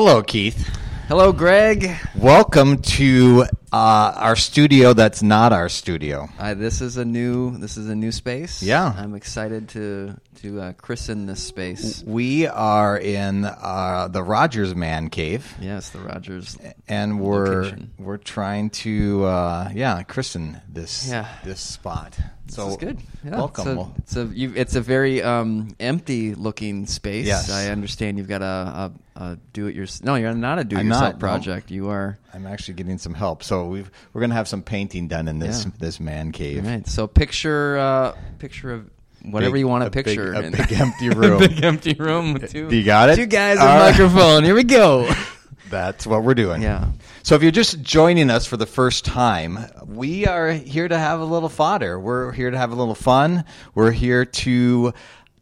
Hello, Keith. Hello, Greg. Welcome to uh, our studio. That's not our studio. Uh, this is a new this is a new space. Yeah. I'm excited to to uh, christen this space. We are in uh, the Rogers Man Cave, Yes, the Rogers. and we're Location. we're trying to uh, yeah christen this Yeah. this spot. So good. Yeah, welcome. It's a, Well, it's a, you, it's a very um, empty looking space. Yes. I understand you've got a, a, a do it yourself. No, you're not a do it yourself not, no. project. You are. I'm actually getting some help. So we've, we're going to have some painting done in this Yeah. this man cave. Right. So picture uh, picture of whatever Big- you want a to big- picture. a big empty room. a big empty room with two. You got it? Two guys All a right. microphone. Here we go. That's what we're doing. Yeah. So if you're just joining us for the first time, we are here to have a little fodder. We're here to have a little fun. We're here to,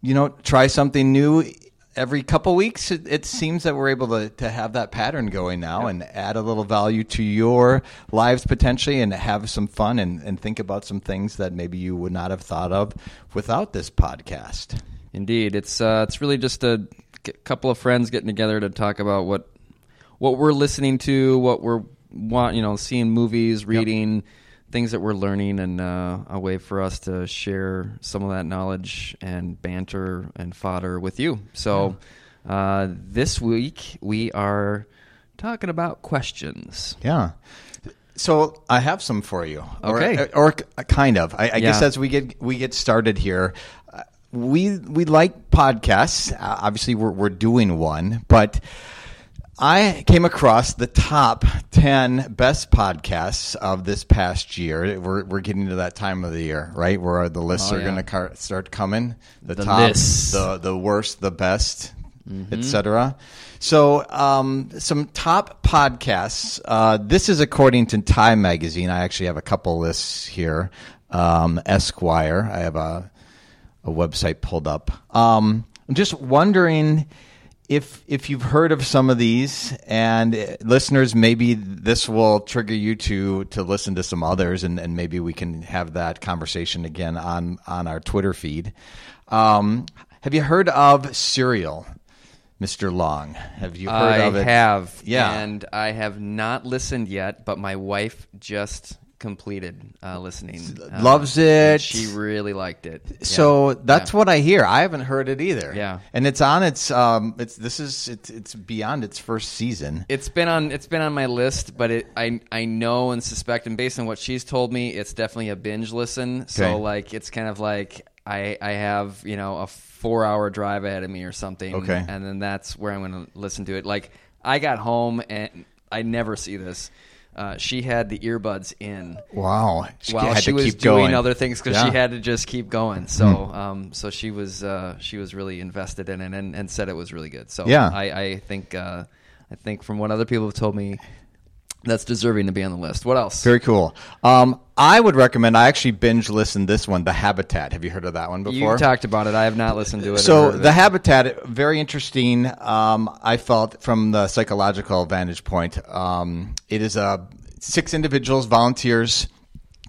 you know, try something new. Every couple weeks, it, it seems that we're able to, to have that pattern going now and add a little value to your lives potentially and have some fun and, and think about some things that maybe you would not have thought of without this podcast. Indeed, it's uh, it's really just a couple of friends getting together to talk about what what we're listening to, what we're want, you know, seeing movies, reading things that we're learning, and uh, a way for us to share some of that knowledge and banter and fodder with you. So uh, this week we are talking about questions. Yeah. So I have some for you. Or- Okay. Or, uh, kind of. I, I guess as we get we get started here, uh, we we like podcasts. Uh, obviously, we're we're doing one, but. I came across the top 10 best podcasts of this past year. We're, we're getting to that time of the year, right? Where the lists Oh, are yeah. going to car- start coming. The, The top, lists. the, the worst, the best, Mm-hmm. etc. So, um, some top podcasts. Uh, this is according to Time Magazine. I actually have a couple lists here. Um, Esquire. I have a a website pulled up. Um, I'm just wondering if if you've heard of some of these, and uh, listeners, maybe this will trigger you to to listen to some others, and, and maybe we can have that conversation again on on our Twitter feed. Um, have you heard of Serial, Mr. Long? Have you heard I of it? I have, Yeah. and I have not listened yet, but my wife just completed uh, listening. Uh, Loves it. She really liked it. Yeah. So that's Yeah. what I hear. I haven't heard it either. Yeah. and it's on its. Um, it's this is it's, it's beyond its first season. It's been on it's been on my list, but it I I know and suspect, and based on what she's told me, it's definitely a binge listen. So Okay. like it's kind of like I I have you know a four hour drive ahead of me or something. Okay. and then that's where I'm going to listen to it. Like I got home and I never see this. Uh, she had the earbuds in Wow, she while had she to was keep doing going. other things because Yeah. Hmm. she had to just keep going. So, um, so she was uh, she was really invested in it and, and said it was really good. So, Yeah. I, I think uh, I think from what other people have told me, that's deserving to be on the list. What else? Very cool. Um, I would recommend. I actually binge listened this one, The Habitat. Have you heard of that one before? you talked about it. I have not listened to it. So the it. habitat, very interesting. Um, I felt from the psychological vantage point, um, it is uh, six individuals, volunteers,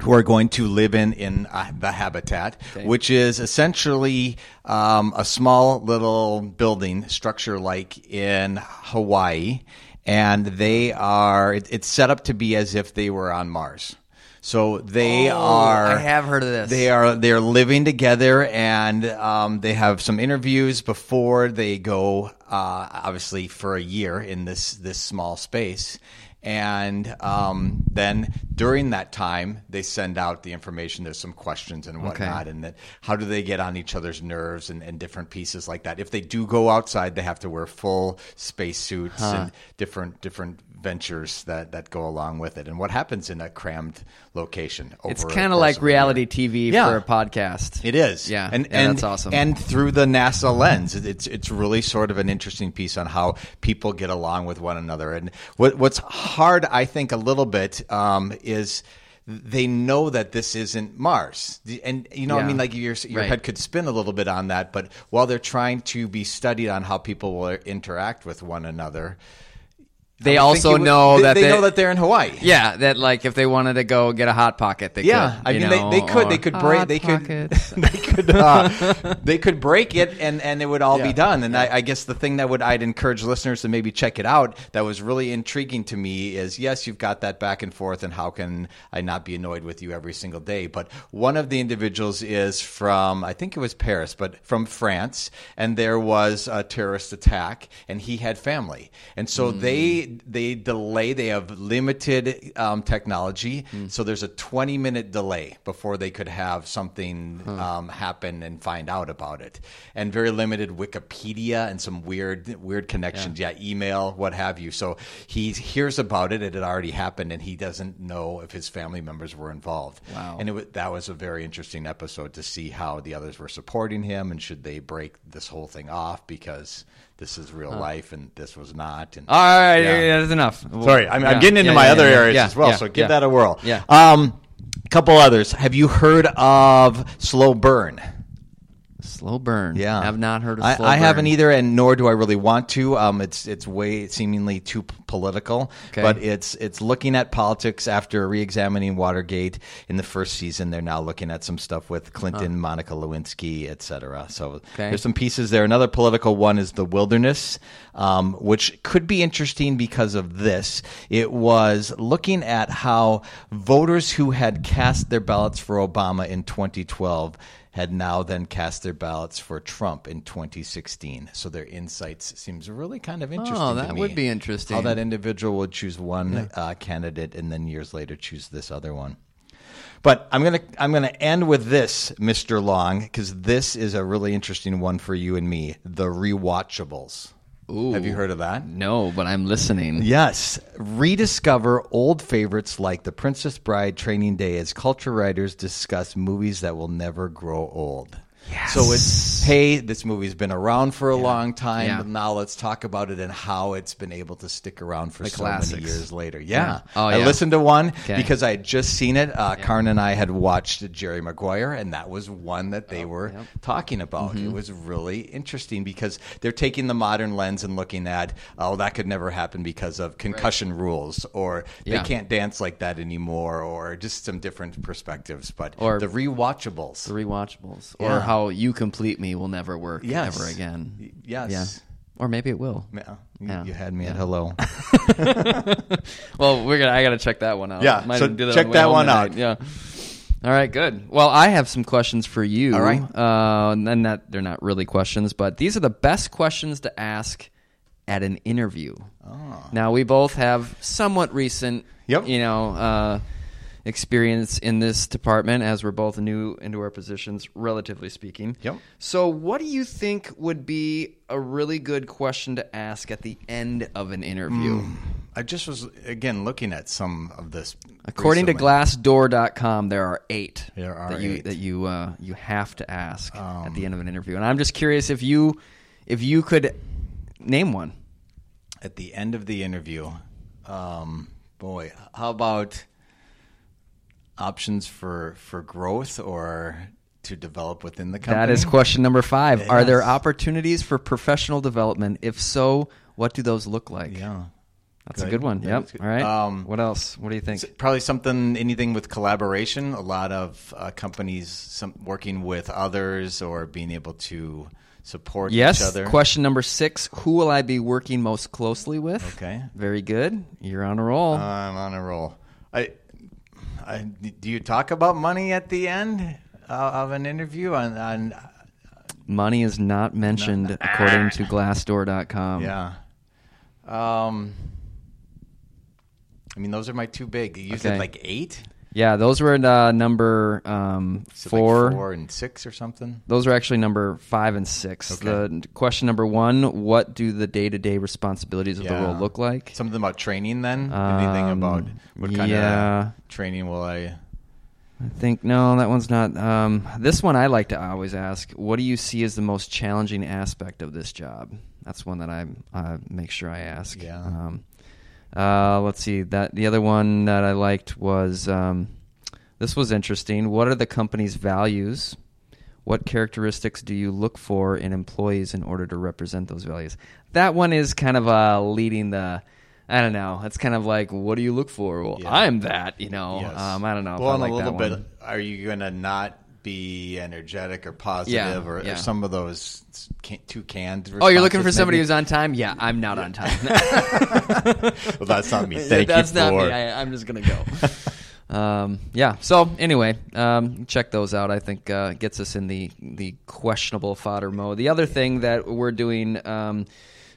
who are going to live in in uh, the habitat, which is essentially um, a small little building structure, like in Hawaii, and they are. It, it's set up to be as if they were on Mars. So they Oh, are. I have heard of this. They are they're living together, and um, they have some interviews before they go. Uh, obviously, for a year in this this small space, and um, then during that time, they send out the information. There's some questions and whatnot, and that how do they get on each other's nerves and, and different pieces like that. If they do go outside, they have to wear full space suits and different different ventures that that go along with it. And what happens in a crammed location? Over it's kind of like of a year. reality TV Yeah. for a podcast. It is, Yeah, and yeah, and that's awesome. And through the NASA lens, it's it's really sort of an interesting piece on how people get along with one another. And what what's hard, I think, a little bit um, is they know that this isn't Mars, and you know, I mean, like your your Right. head could spin a little bit on that. But while they're trying to be studied on how people will interact with one another, they I would think also would- know they, that they, they- know that they're in Hawaii. Yeah, that like if they wanted to go get a hot pocket, they Yeah, could. I you mean know, they, they could they could break Hot they could they could uh, they could break it and and it would all be done. And I, I guess the thing that would I'd encourage listeners to maybe check it out that was really intriguing to me is yes you've got that back and forth and how can I not be annoyed with you every single day? But one of the individuals is from I think it was Paris, but from France, and there was a terrorist attack and he had family, and so Hmm. they they delay they have limited um, technology, Hmm. so there's a 20 minute delay before they could have something um, happen and find out about it, and very limited Wikipedia and some weird weird connections, yeah. email, what have you. So he hears about it; it had already happened, and he doesn't know if his family members were involved. Wow. And it, that was a very interesting episode to see how the others were supporting him, and should they break this whole thing off because this is real life and this was not. And All right, Yeah. yeah, that's enough. Sorry, I'm, I'm getting into yeah, my yeah, other yeah, areas yeah, as well. yeah, so give yeah. that a whirl. Yeah. Um, couple others. Have you heard of slow burn? Slow burn. Yeah, I've not heard of I, I haven't either, and nor do I really want to. Um, it's it's way seemingly too political, Okay. but it's it's looking at politics after re-examining Watergate in the first season. They're now looking at some stuff with Clinton, Monica Lewinsky, etc. So Okay. there's some pieces there. Another political one is the wilderness, um, which could be interesting because of this. It was looking at how voters who had cast their ballots for Obama in 2012 had now then cast their ballots for Trump in 2016. So their insights seems really kind of interesting. Oh, that would be interesting. How that individual would choose one uh, candidate and then years later choose this other one. But I'm gonna I'm gonna end with this, Mr. Long, because this is a really interesting one for you and me. The rewatchables. Ooh. Have you heard of that? No, but I'm listening. Yes. Rediscover old favorites like The Princess Bride Training Day as culture writers discuss movies that will never grow old. Yes. So it's hey, this movie's been around for a long time, Yeah. but now let's talk about it and how it's been able to stick around for The so many classics. years later. Yeah. Yeah. Oh, I listened to one Okay. because I had just seen it. Uh, Karn and I had watched Jerry Maguire, and that was one that they were Oh, yep. talking about. Mm-hmm. It was really interesting because they're taking the modern lens and looking at, oh, that could never happen because of concussion rules, or Yeah. they can't dance like that anymore, or just some different perspectives. But Or- the rewatchables. The rewatchables, Yeah. or how you complete me will never work Yes. ever again. Yes. Yeah. Or maybe it will. Yeah, you, Yeah. you had me at hello. Well, we're gonna. I gotta check that one out. Yeah, Might so do check on that one out. Yeah. All right, good. Well, I have some questions for you. All right. Uh, and that they're not really questions, but these are the best questions to ask at an interview. Oh. Now we both have somewhat recent, Yep. you know, uh, experience in this department as we're both new into our positions, relatively speaking. Yep. So, what do you think would be a really good question to ask at the end of an interview? I just was again looking at some of this. According to recently. Glassdoor.com, there are eight There are that you eight. Um, that you uh, you have to ask at the end of an interview, and I'm just curious if you if you could name one. at the end of the interview, um, boy, how about options for for growth or to develop within the company? That is question number five. Are there opportunities for professional development? If so, what do those look like? Yeah. That's a Good. good one. That Yep. good. All right. Um, what else? What do you think? Probably something, anything with collaboration. A lot of uh, companies some, working with others or being able to support each Yes. other. Question number six. Who will I be working most closely with? Okay. Very good. You're on a roll. I'm on a roll. I, Do you talk about money at the end uh, of an interview? On, on Money is not mentioned according to Glassdoor.com. yeah. Um, I mean, those are my two big. You Okay. said like eight, Yeah, those were uh, number um, it like four. four and six or something. Those are actually number five and six. Okay. The question number one: What do the day-to-day responsibilities of the role look like? Something about training. Then anything Um, about what kind yeah. of training will I? I think no, that one's not. Um, this one I like to always ask: What do you see as the most challenging aspect of this job? That's one that I uh, make sure I ask. Yeah. Uh, let's see. That the other one that I liked was um, this was interesting. What are the company's values? What characteristics do you look for in employees in order to represent those values? That one is kind of uh, leading the I don't know. It's kind of like, what do you look for? Well, Yeah. I'm that. You know. Yes. Um, I don't know. if Well, I like a little that bit. one. Are you going to not be energetic or positive, Yeah, or, or some of those can, too canned? Oh, you're looking for somebody who's on time? Yeah, I'm not on time. well, that's not me. Thank That's you not for. me. I, I'm just gonna go. um, yeah. So anyway, um, check those out. I think uh, gets us in the the questionable fodder mode. The other thing that we're doing. Um,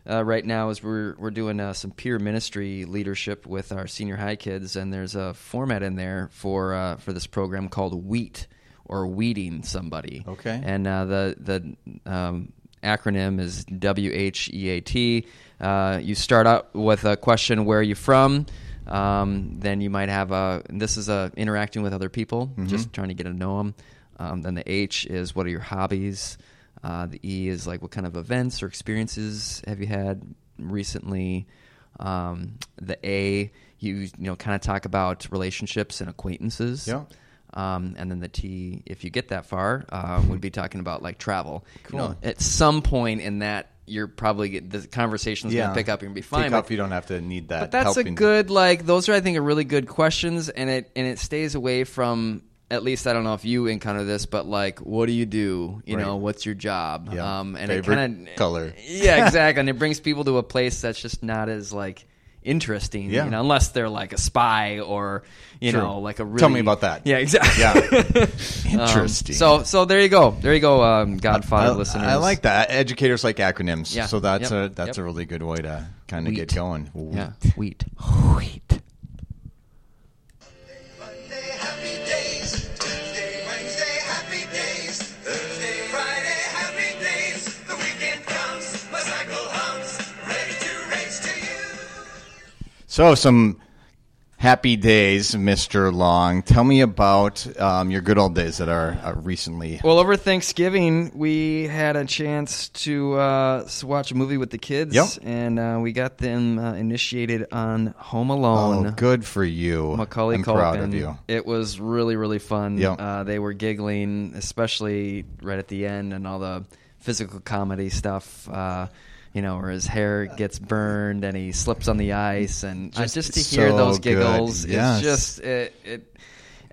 uh, right now is we're we're doing uh, some peer ministry leadership with our senior high kids, and there's a format in there for uh, for this program called Wheat or Weeding Somebody. Okay. And uh, the the um, acronym is W H E A T. Uh, you start out with a question: Where are you from? Um, then you might have a. This is a interacting with other people, just trying to get to know them. Um, then the H is what are your hobbies? Uh, the E is like what kind of events or experiences have you had recently? Um, the A, you you know, kind of talk about relationships and acquaintances. Yeah. Um, and then the T, if you get that far, uh, would be talking about like travel. You know, Cool. at some point in that, you're probably get, the conversation's Yeah. going to pick up and be fine. Pick up. You don't have to need that. but that's a good like those are I think are really good questions and it and it stays away from at least I don't know if you encounter this but like what do you do you Right. know what's your job Yeah. um and Favorite it kind of color. yeah exactly and it brings people to a place that's just not as like interesting Yeah. you know unless they're like a spy or you True. know like a really Tell me about that. yeah exactly Yeah. Um, Interesting. so so there you go there you go um Godfather I, listeners I like that. Educators like acronyms. Yeah. So that's Yep. a that's Yep. a really good way to kind of get Wheat. going. yeah wheat Wheat. So some happy days, Mister Long. Tell me about um, your good old days that are uh, recently. Well, over Thanksgiving, we had a chance to uh, watch a movie with the kids, Yep. and uh, we got them uh, initiated on Home Alone. Oh, good for you. Macaulay I'm Culkin. proud of you. It was really, really fun. Yep. Uh, they were giggling, especially right at the end, and all the physical comedy stuff. Uh, you know, where his hair gets burned and he slips on the ice, and uh, Just just to hear so those giggles, Yes. it's just it. it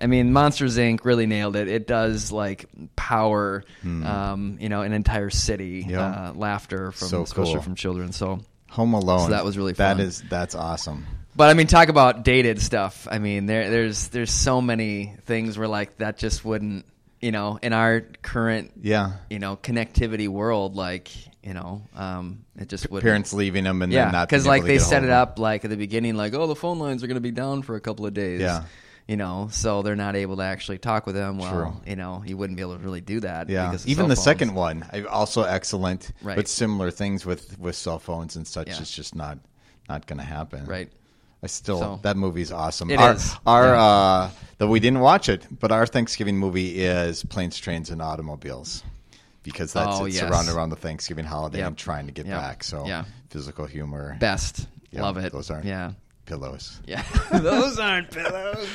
I mean, Monsters Inc. really nailed it. It does like power, um, you know, an entire city. Hmm. Yeah. Uh, laughter from So especially cool. from children. So Home Alone. So that was really That fun. is that's awesome. but I mean, talk about dated stuff. I mean, there, there's there's so many things where like that just wouldn't, you know, in our current, Yeah. you know, connectivity world, like you know, um, it just would Parents leaving them and yeah, because like they set it up like at the beginning, like oh, the phone lines are going to be down for a couple of days. Yeah. You know, so they're not able to actually talk with them. Well, True. you know, you wouldn't be able to really do that. Yeah, even the phones. second one, also excellent, Right. but similar things with with cell phones and such. Yeah. It's just not not going to happen. right? I still So- that movie's awesome. It our, is, Our yeah. uh, though we didn't watch it, but our Thanksgiving movie is Planes, Trains, and Automobiles because that's Oh, it's yes. surrounded around the Thanksgiving holiday Yep. and trying to get Yep. back. So Yeah. physical humor, Best, Yeah, love it. Those aren't yeah, pillows. yeah. Those aren't pillows.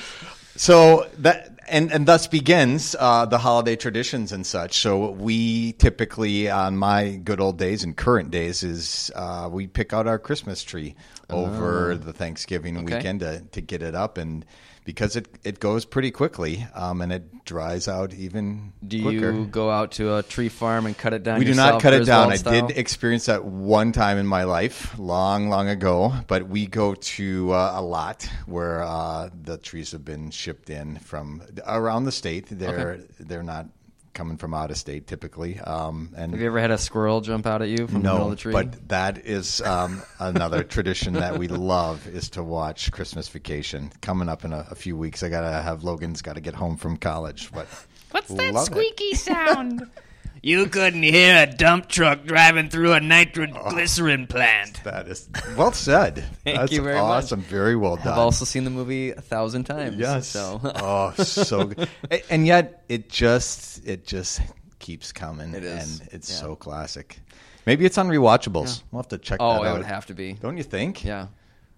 So that and and thus begins uh, the holiday traditions and such. So we typically on my good old days and current days is uh, we pick out our Christmas tree over the Thanksgiving Oh. Okay. weekend to, to get it up and because it, it goes pretty quickly um, and it dries out even Do quicker. you go out to a tree farm and cut it down? we do not cut it down. I did experience that one time in my life, long, long ago. But we go to uh, a lot where uh, the trees have been shipped in from around the state. They're they're not coming from out of state typically. Um, and Have you ever had a squirrel jump out at you from the middle of no, the tree? but that is um, another tradition that we love is to watch Christmas Vacation coming up in a, a few weeks. I gotta have Logan's got to get home from college, but What's that Love it. squeaky sound? you couldn't hear a dump truck driving through a nitroglycerin plant. that is well said. Thank That's you very much. awesome. Very well done. I've also seen the movie a thousand times. Yes. So oh, so good. And yet it just it just keeps coming. It is. and it's Yeah. so classic. Maybe it's on rewatchables. We'll have to check oh, that it would have to be. Don't you think? Yeah.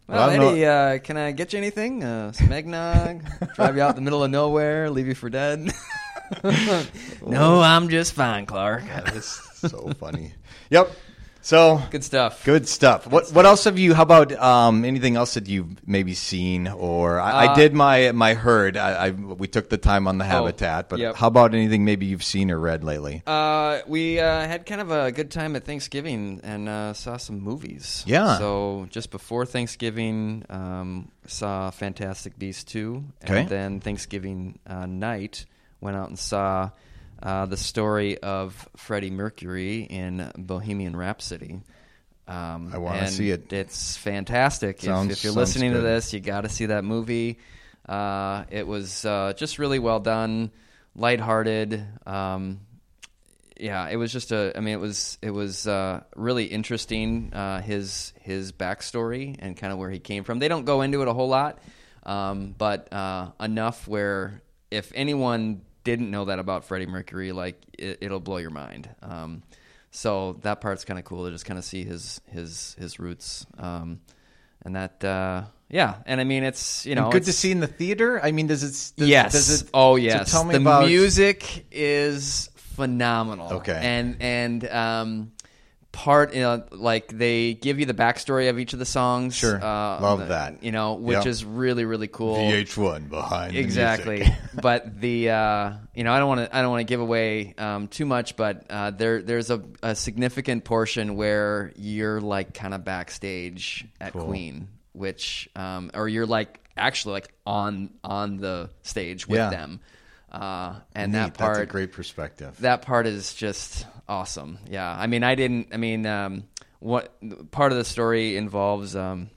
Well, Well, I don't know- Eddie, uh, can I get you anything? Uh, some eggnog? drive you out in the middle of nowhere? Leave you for dead? No, I'm just fine, Clark. That is so funny. Yep. So Good stuff. Good stuff. What what else have you? How about um, anything else that you've maybe seen or I, I Uh, did my my herd. I, I we took the time on the habitat, but Oh, yep. how about anything maybe you've seen or read lately? Uh, we uh, had kind of a good time at Thanksgiving and uh, saw some movies. Yeah. So just before Thanksgiving, um, saw Fantastic Beasts two, Okay. and then Thanksgiving uh, night went out and saw uh, the story of Freddie Mercury in Bohemian Rhapsody. Um, I wanna see it. It's fantastic. If- Sounds- if, you're sounds listening to this, you got to see that movie. Uh, it was uh, just really well done, lighthearted. Um, yeah, it was just a. I mean, it was it was uh, really interesting uh, his his backstory and kind of where he came from. They don't go into it a whole lot, um, but uh, enough where if anyone didn't know that about Freddie Mercury, like it, it'll blow your mind. Um, so that part's kind of cool to just kind of see his his his roots, um, and that uh, yeah. And I mean, it's you know And good to see in the theater. I mean, does it? Does, yes. Does it, oh so yes. tell me the about music is phenomenal. Okay. And and um, part you know, like they give you the backstory of each of the songs. Sure. Uh, Love the- that. You know, which Yep. is really really cool. VH1 behind the Exactly, music. but the uh, you know I don't want to I don't want to give away um, too much, but uh, there there's a, a significant portion where you're like kind of backstage at Cool. Queen, which um, or you're like actually like on on the stage with Yeah. them, uh, and Neat. that part That's a great perspective. that part is just awesome. Yeah, I mean, I didn't. I mean, um, what part of the story involves um,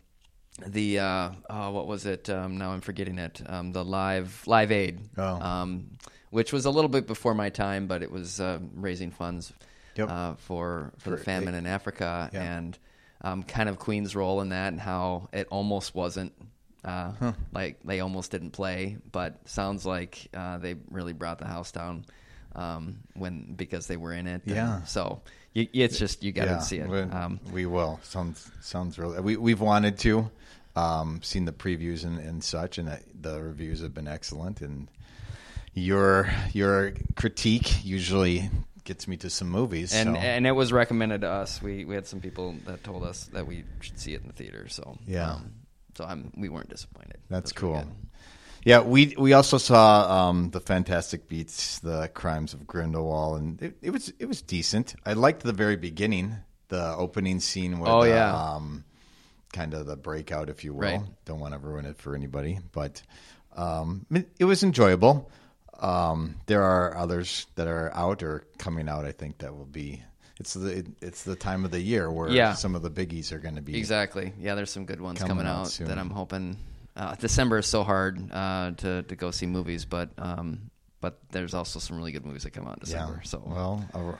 the uh, oh, what was it? Um, now I'm forgetting it. Um, the live Live Aid, Oh. um, which was a little bit before my time, but it was uh, raising funds Yep. uh, for for the For- famine in Africa Yeah. and um, kind of Queen's role in that and how it almost wasn't. Uh, Like they almost didn't play, but sounds like uh, they really brought the house down um, when because they were in it. And Yeah. so you, it's just you got to yeah, see it. We, Um, we will. Sounds sounds really. We we've wanted to. Um, seen the previews and, and such, and the reviews have been excellent. And your your critique usually gets me to some movies. and so. and it was recommended to us. We we had some people that told us that we should see it in the theater. So Yeah. um, so I'm we weren't disappointed. That's really cool. Yeah, we we also saw um, the Fantastic Beasts, the Crimes of Grindelwald, and it, it was it was decent. I liked the very beginning, the opening scene where Oh, the, yeah. um, kind of the breakout, if you will. Right. Don't want to ruin it for anybody, but um, it, it was enjoyable. Um, there are others that are out or coming out. I think that will be. It's the it's the time of the year where Yeah. some of the biggies are going to be Exactly. Yeah, there's some good ones Coming coming, out soon. that I'm hoping. Uh, December is so hard uh, to to go see movies, but um, but there's also some really good movies that come out in December. So well, ar-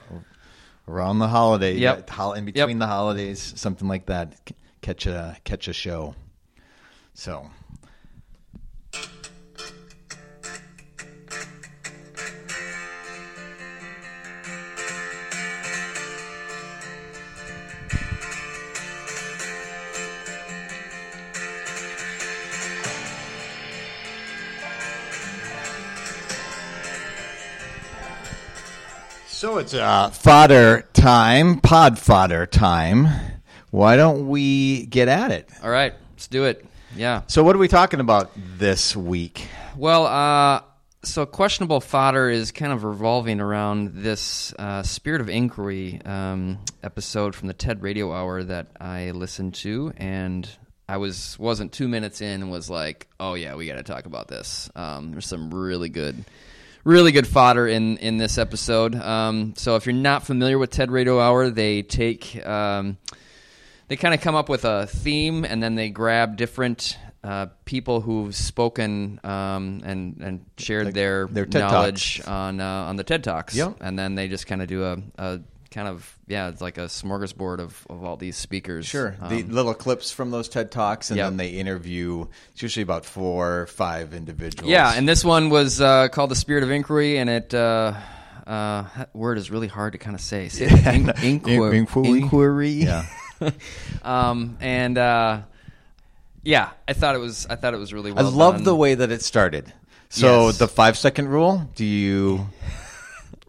around the holiday, Yep. yeah, hol- in Yep. between the holidays, something like that, c- catch a catch a show. So. So it's uh, fodder time, pod fodder time. Why don't we get at it? all right, let's do it. Yeah. So, what are we talking about this week? Well, uh, so questionable fodder is kind of revolving around this uh, Spirit of Inquiry um, episode from the TED Radio Hour that I listened to, and I was wasn't two minutes in and was like, "Oh yeah, we got to talk about this." Um, there's some really good, really good fodder in in this episode. Um, so if you're not familiar with TED Radio Hour, they take um, they kind of come up with a theme and then they grab different uh, people who've spoken um, and and shared Like their, their knowledge on uh, on the TED Talks. Yep. And then they just kind of do a, a kind of yeah, it's like a smorgasbord of, of all these speakers. Sure. The Um, little clips from those TED talks, and Yep. then they interview. It's usually about four, or five individuals. yeah, and this one was uh, called the Spirit of Inquiry, and it. Uh, uh, that word is really hard to kind of say. Say it. In- inquir- Inquiry? inquiry. yeah, um, and uh, yeah, I thought it was. I thought it was really I love the way that it started. So Yes. the five second rule. Do you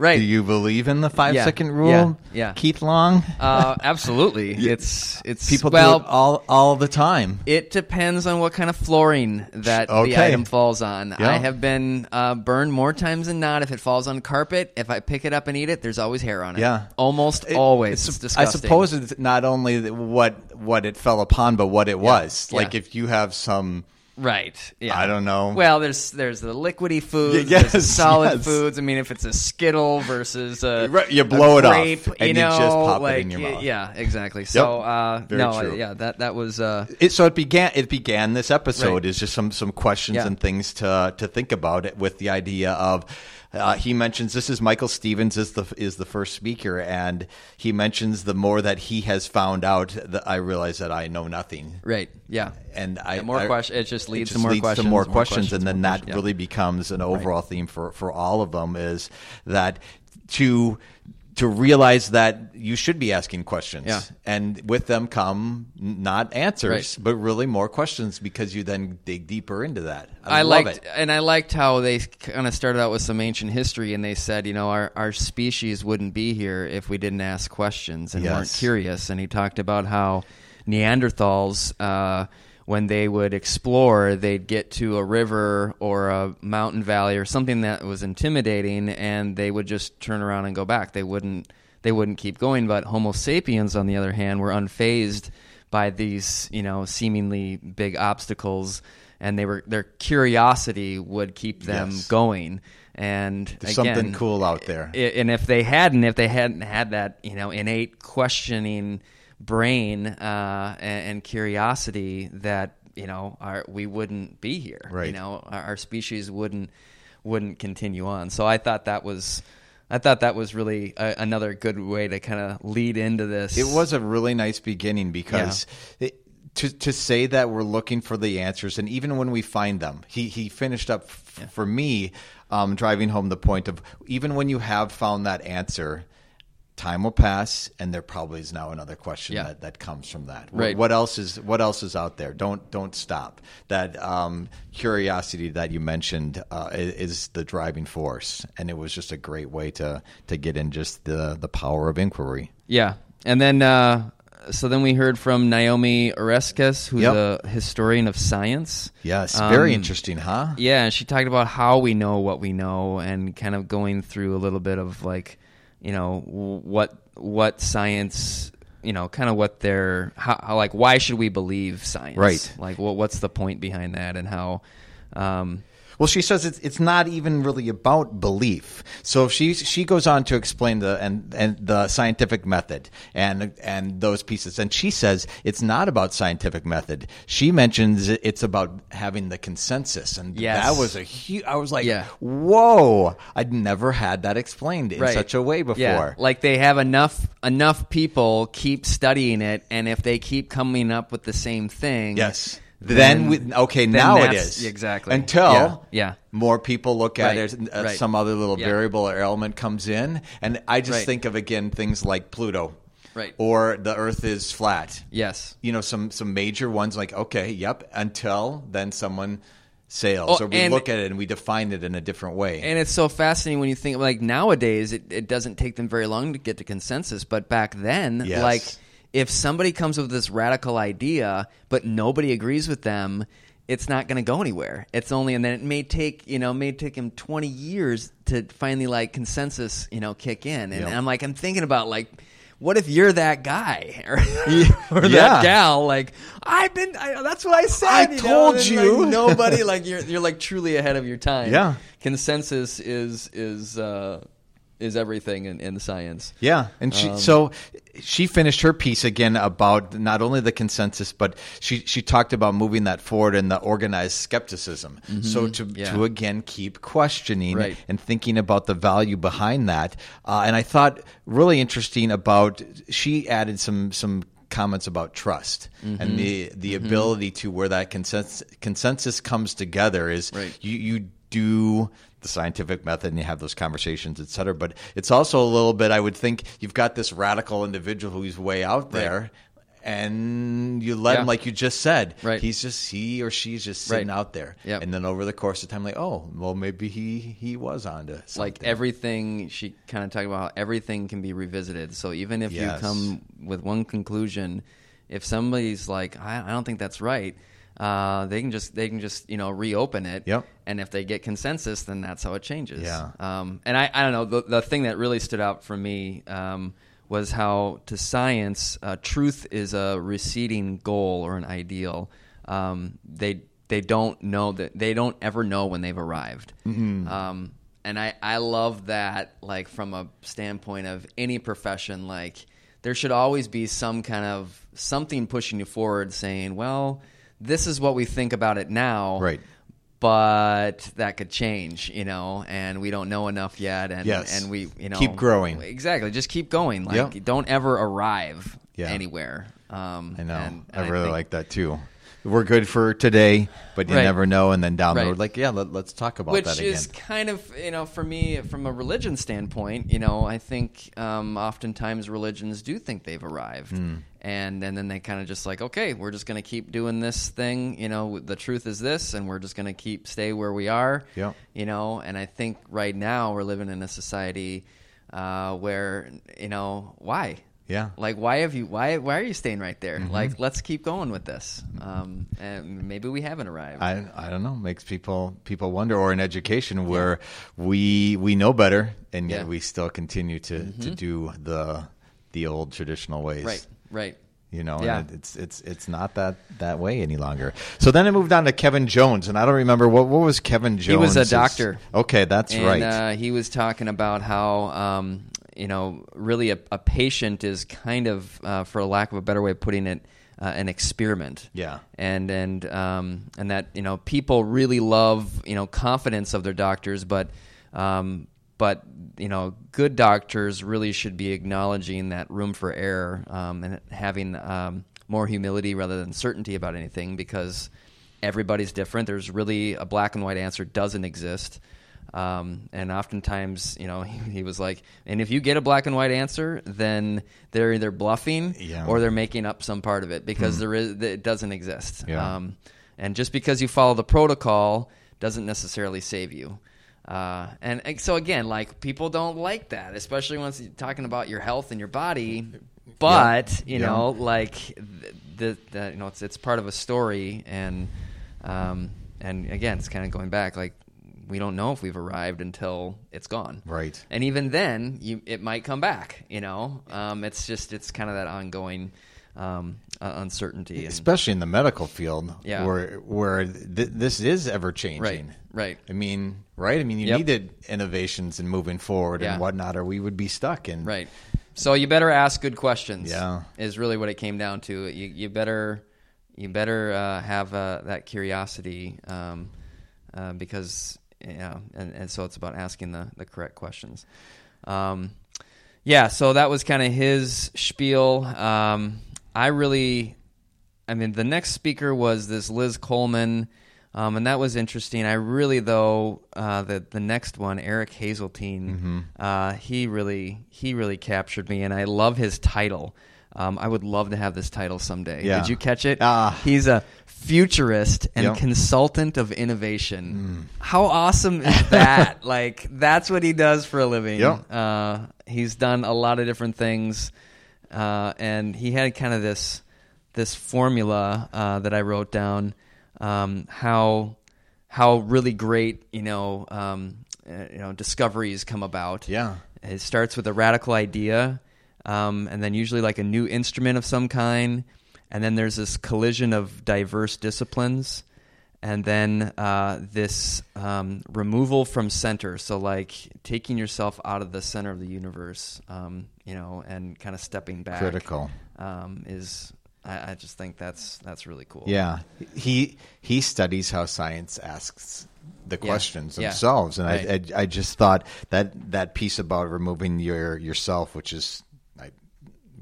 Right. Do you believe in the five Yeah. second rule? Yeah. Yeah. Keith Long. Uh, absolutely. It's it's People well, do it all all the time. It depends on what kind of flooring that Okay. the item falls on. Yeah. I have been uh, burned more times than not. If it falls on carpet, if I pick it up and eat it, there's always hair on it. Yeah. almost It- always. it's- It's I disgusting. suppose it's not only what what it fell upon, but what it was. Yeah. Like if you have some. Right. Yeah. I don't know. Well, there's there's the liquidy foods, Y- there's the solid yes. foods. I mean, if it's a Skittle versus a Right, you blow a it off, grape, and you you just pop it in your mouth. Yeah, exactly. So, uh, Very no, true. yeah, that that was uh, It, so it began. It began this episode Right. is just some some questions Yeah. and things to to think about it with the idea of. Uh, he mentions this is Michael Stevens is the is the first speaker, and he mentions the more that he has found out, that I realize that I know nothing. right. Yeah. and I more I- question- it just leads to just more leads questions, to more more questions, questions, and then that yeah. really becomes an overall theme for for all of them is that to to realize that you should be asking questions, Yeah. and with them come not answers, Right. but really more questions because you then dig deeper into that. I, I, love liked, it. and I liked how they kind of started out with some ancient history, and they said, you know, our our species wouldn't be here if we didn't ask questions and weren't curious. And he talked about how Neanderthals, uh, when they would explore, they'd get to a river or a mountain valley or something that was intimidating, and they would just turn around and go back. They wouldn't they wouldn't keep going. But Homo sapiens, on the other hand, were unfazed by these, you know, seemingly big obstacles, and they were their curiosity would keep them Yes. going. And There's again, something cool out there. And if they hadn't, if they hadn't had that, you know, innate questioning brain uh, and, and curiosity, that you know, our, we wouldn't be here. You know, our, our species wouldn't wouldn't continue on. So I thought that was. I thought that was really a, another good way to kind of lead into this. It was a really nice beginning because it, to to say that we're looking for the answers, and even when we find them, he he finished up f- for me, um, driving home the point of even when you have found that answer. Time will pass, and there probably is now another question Yeah. that, that comes from that. Right. What else is What else is out there? Don't don't stop. That um, curiosity that you mentioned uh, is the driving force, and it was just a great way to to get in just the the power of inquiry. Yeah, and then uh, so then we heard from Naomi Oreskes, who's Yep. a historian of science. Yes, very Um, interesting, huh? Yeah, and she talked about how we know what we know, and kind of going through a little bit of like, you know, what what science, you know, kind of what they're how, how like why should we believe science? Right. Like, what what's the point behind that, and how. Um, Well, she says it's it's not even really about belief. So she she goes on to explain the and and the scientific method and and those pieces. And she says it's not about scientific method. She mentions it's about having the consensus. And Yes. that was a huge. I was like, Yeah. whoa! I'd never had that explained in right. such a way before. Yeah, like they have enough enough people keep studying it, and if they keep coming up with the same thing, Yes. Then, we, okay, then now it is exactly until Yeah, yeah. more people look at Right, it. uh, right. Some other little Yeah. variable or element comes in, and I just Right. think of again things like Pluto, Right. or the Earth is flat. Yes. You know, some some major ones like okay, yep. Until then, someone sails, Oh, or we and- look at it and we define it in a different way. And it's so fascinating when you think like nowadays it, it doesn't take them very long to get to consensus, but back then, Yes. like if somebody comes with this radical idea but nobody agrees with them, it's not going to go anywhere. It's only and then it may take you know may take him twenty years to finally like consensus you know kick in. And Yeah. I'm like I'm thinking about like. What if you're that guy or, or Yeah. that gal? Like I've been. I, that's what I said. I you told and, you. Like, nobody like you're. You're like truly ahead of your time Yeah. consensus is is uh, is everything in, in science. Yeah, and Um, so she finished her piece again about not only the consensus, but she she talked about moving that forward in the organized skepticism. So to Mm-hmm. Yeah. to again keep questioning Right. and thinking about the value behind that. Uh, and I thought really interesting about she added some some comments about trust Mm-hmm. and the the ability to where that consensus consensus comes together is Right. you you do the scientific method and you have those conversations, et cetera. But it's also a little bit, I would think, you've got this radical individual who's way out there. and you let him like you just said. Right. He's just he or she's just sitting Right. out there. Yep. And then over the course of time, like, oh, well, maybe he he was onto something. like everything she kind of talked about how everything can be revisited so even if Yes. you come with one conclusion if somebody's like i, I don't think that's right uh, they can just they can just you know reopen it. Yep. and if they get consensus then that's how it changes. Yeah. um, and I, I don't know the, the thing that really stood out for me um, was how to science uh, truth is a receding goal or an ideal. Um, they they don't know that they don't ever know when they've arrived. Um, and I, I love that like from a standpoint of any profession like there should always be some kind of something pushing you forward saying well this is what we think about it now Right. but that could change, you know, and we don't know enough yet. And Yes. and we, you know, Keep growing. Exactly, just keep going. Like, Yep. don't ever arrive Yeah. anywhere. Um, I know. and- I and really think- like that too. We're good for today, but you Right. never know. And then down the road, like, yeah, let, us talk about which that again. is kind of you know for me from a religion standpoint you know i think um, oftentimes religions do think they've arrived Hmm. and and then they kind of just like okay we're just going to keep doing this thing you know the truth is this and we're just going to keep stay where we are Yep. you know and i think right now we're living in a society uh, where you know why Yeah. Mm-hmm. like why have you why why are you staying right there like let's keep going with this um, and maybe we haven't arrived I, I don't know makes people people wonder or in education where we we know better and yet Yeah. Mm-hmm. we still continue to, to do the the old traditional ways right right you know Yeah. and it, it's it's it's not that that way any longer so then I moved on to Kevin Jones and I don't remember what what was Kevin Jones He was a doctor. okay that's and, right Uh, he was talking about how um, you know really a, a patient is kind of, uh, for lack of a better way of putting it, uh, an experiment. Yeah. And and um, and that you know people really love you know confidence of their doctors, but um, but you know good doctors really should be acknowledging that room for error um, and having um, more humility rather than certainty about anything because everybody's different. There's really a black and white answer doesn't exist. Um, and oftentimes, you know, he, he was like, and if you get a black and white answer, then they're either bluffing Yeah. or they're making up some part of it because there is it doesn't exist. Yeah. Um, and just because you follow the protocol doesn't necessarily save you. Uh, and, and so again, like people don't like that, especially once you're talking about your health and your body. But you Yeah. know, like the, the you know, it's it's part of a story, and um, and again, it's kind of going back. Like we don't know if we've arrived until it's gone. Right. And even then, you it might come back. You know, um, it's just it's kind of that ongoing um, uh, uncertainty. And, especially in the medical field Yeah. where where th- this is ever changing right, right. I mean, right? I mean, you Yep. needed innovations and moving forward Yeah. and whatnot, or we would be stuck And Right. So you better ask good questions. Yeah. is really what it came down to. You you better you better uh, have uh, that curiosity um, uh, because yeah, and, and so it's about asking the the correct questions. Um, yeah. So that was kind of his spiel. Um, I really, I mean, the next speaker was this Liz Coleman. Um, and that was interesting. I really, though, uh, the the next one, Eric Haseltine, Mm-hmm. uh, he really he really captured me, and I love his title. Um, I would love to have this title someday. Yeah. Did you catch it? Ah. He's a futurist and Yep. Mm. consultant of innovation. How awesome is that? like that's what he does for a living. Yep. Uh, he's done a lot of different things, uh, and he had kind of this this formula uh, that I wrote down. Um, how how really great you know um, uh, you know discoveries come about. Yeah. It starts with a radical idea, um, and then usually like a new instrument of some kind, and then there's this collision of diverse disciplines, and then uh, this um, removal from center. So like taking yourself out of the center of the universe, um, you know, and kind of stepping back. Critical. um, is. I, I just think that's that's really cool. Yeah, he he studies how science asks the Yeah. questions Yeah. themselves, and Right. I, I I just thought that that piece about removing your yourself, which is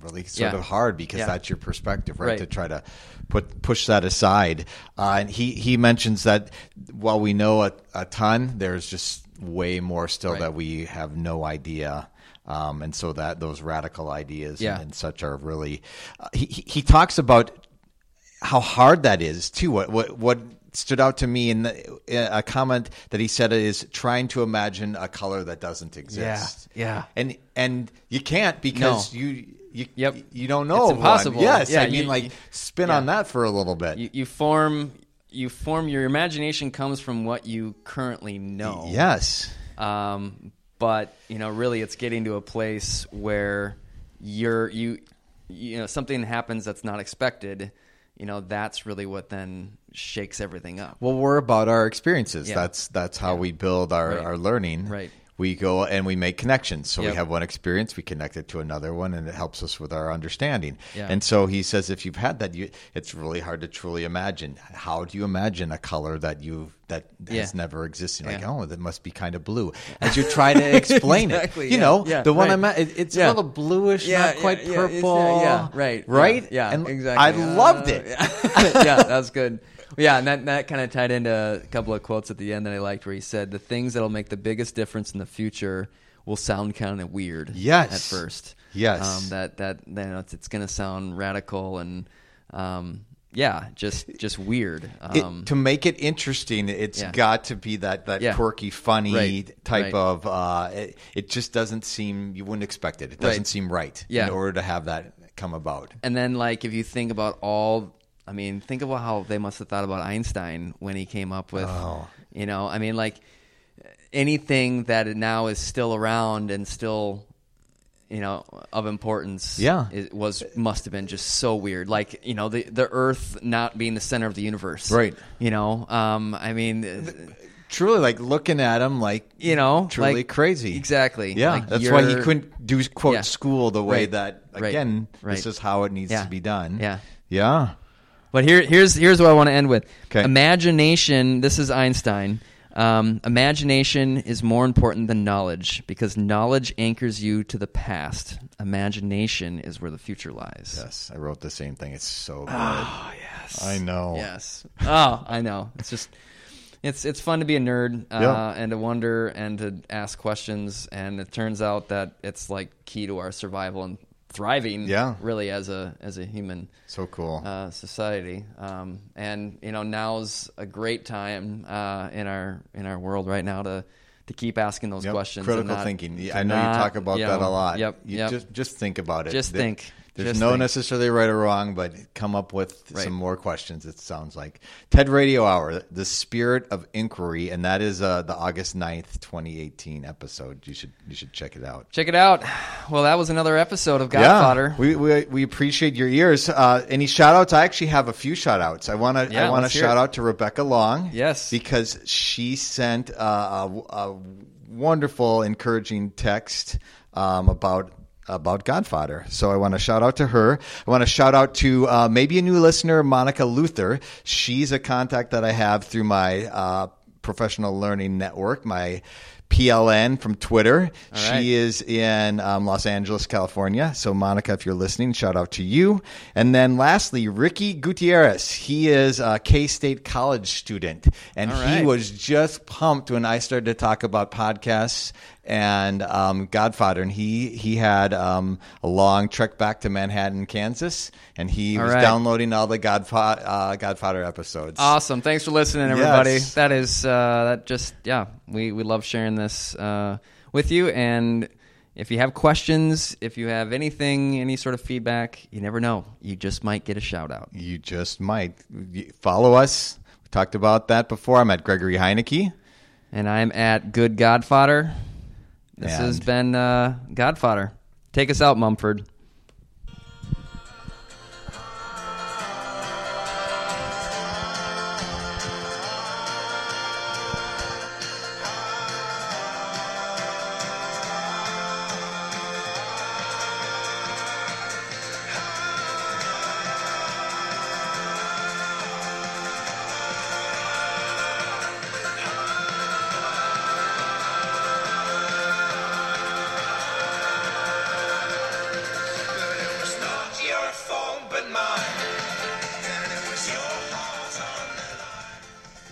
really sort Yeah. of hard because Yeah. that's your perspective, right? Right. To try to put push that aside, uh, and he he mentions that while we know a, a ton, there's just way more still Right. that we have no idea. Um, and so that those radical ideas Yeah. and, and such are really. Uh, he, he talks about how hard that is too. What what what stood out to me in the, a comment that he said is trying to imagine a color that doesn't exist. yeah. and and you can't because you. You, Yep. you don't know It's of one. impossible. Yes, Yeah, I mean you- like spin yeah. on that for a little bit. You, you form you form your imagination comes from what you currently know. yes, Um, but you know, really, it's getting to a place where you're you you know something happens that's not expected. You know, that's really what then shakes everything up. Well, we're about our experiences. Yeah. That's that's how we build our, Right. our learning. Right. We go and we make connections. So we have one experience, we connect it to another one, and it helps us with our understanding. Yeah. And so he says, if you've had that, you, it's really hard to truly imagine. How do you imagine a color that you that has never existed? Like, Yeah. oh, that must be kind of blue. As you try to explain Exactly, it, you yeah, know, yeah, the one right. I'm at, it, it's Yeah. a little bluish, Yeah, not quite yeah, purple. yeah, yeah, right, right, yeah, And exactly. I Uh, loved it. yeah, that's good. Yeah, and that that kind of tied into a couple of quotes at the end that I liked, where he said, "The things that'll make the biggest difference in the future will sound kind of weird, Yes. at first, Yes. um, that that you know, it's, it's going to sound radical and um, yeah, just just weird, It- um, to make it interesting, it's Yeah. got to be that, that Yeah. quirky, funny Right, type right. of. Uh, it, it just doesn't seem you wouldn't expect it. It doesn't Right. seem right Yeah. in order to have that come about. And then, like, if you think about all, I mean, think about how they must have thought about Einstein when he came up with, Oh. you know, I mean, like, anything that now is still around and still, you know, of importance. Yeah. it was must have been just so weird. Like, you know, the the Earth not being the center of the universe. Right. You know, um, I mean, Truly, like looking at him, like you know, truly like- crazy. Exactly. Yeah, Like, that's why he couldn't do quote Yeah. school the way Right. that again. Right. This is how it needs Yeah. to be done. Yeah. yeah. But here, here's here's what I want to end with. 'Kay. Imagination. This is Einstein. Um, imagination is more important than knowledge because knowledge anchors you to the past. Imagination is where the future lies. Yes, I wrote the same thing. It's so good. Oh yes, I know. Yes. Oh, I know. It's just it's it's fun to be a nerd uh, Yeah. and to wonder and to ask questions. And it turns out that it's like key to our survival and thriving. Yeah. really as a as a human So cool. uh, society. Um, and you know, now's a great time uh, in our in our world right now to to keep asking those Yep, questions. Critical not- thinking. I know not, you talk about you that a lot. Yep. You yep. Just just think about it. Just think. There's Just no think. necessarily right or wrong, but come up with Right. some more questions. It sounds like TED Radio Hour, the spirit of inquiry, and that is uh, the August 9th, 2018 episode. You should you should check it out. Check it out. Well, that was another episode of Godfather. Yeah, we, we, we appreciate your ears. Uh, any shout outs? I actually have a few shout outs. I want to Yeah, I want to shout it. out to Rebecca Long. Yes. Because she sent uh, a, a wonderful, encouraging text um, about about Godfather. So I want to shout out to her. I want to shout out to uh, maybe a new listener, Monica Luther. She's a contact that I have through my uh, professional learning network, my PLN from Twitter. Right. She is in um, Los Angeles, California. So, Monica, if you're listening, shout out to you. And then lastly, Ricky Gutierrez. He is a K State college student. And All he was just pumped when I started to talk about podcasts and um, Godfather. And he, he had um, a long trek back to Manhattan, Kansas. And he All was right. downloading all the Godfa- uh, Godfather episodes. Awesome. Thanks for listening, everybody. Yes. That is uh, that just yeah. We we love sharing this uh, with you, and if you have questions, if you have anything, any sort of feedback, you never know. You just might get a shout out. You just might. Follow us. We talked about that before. I'm at Gregory Heineke. And I'm at Good Godfather. This has been uh, Godfather. Take us out, Mumford.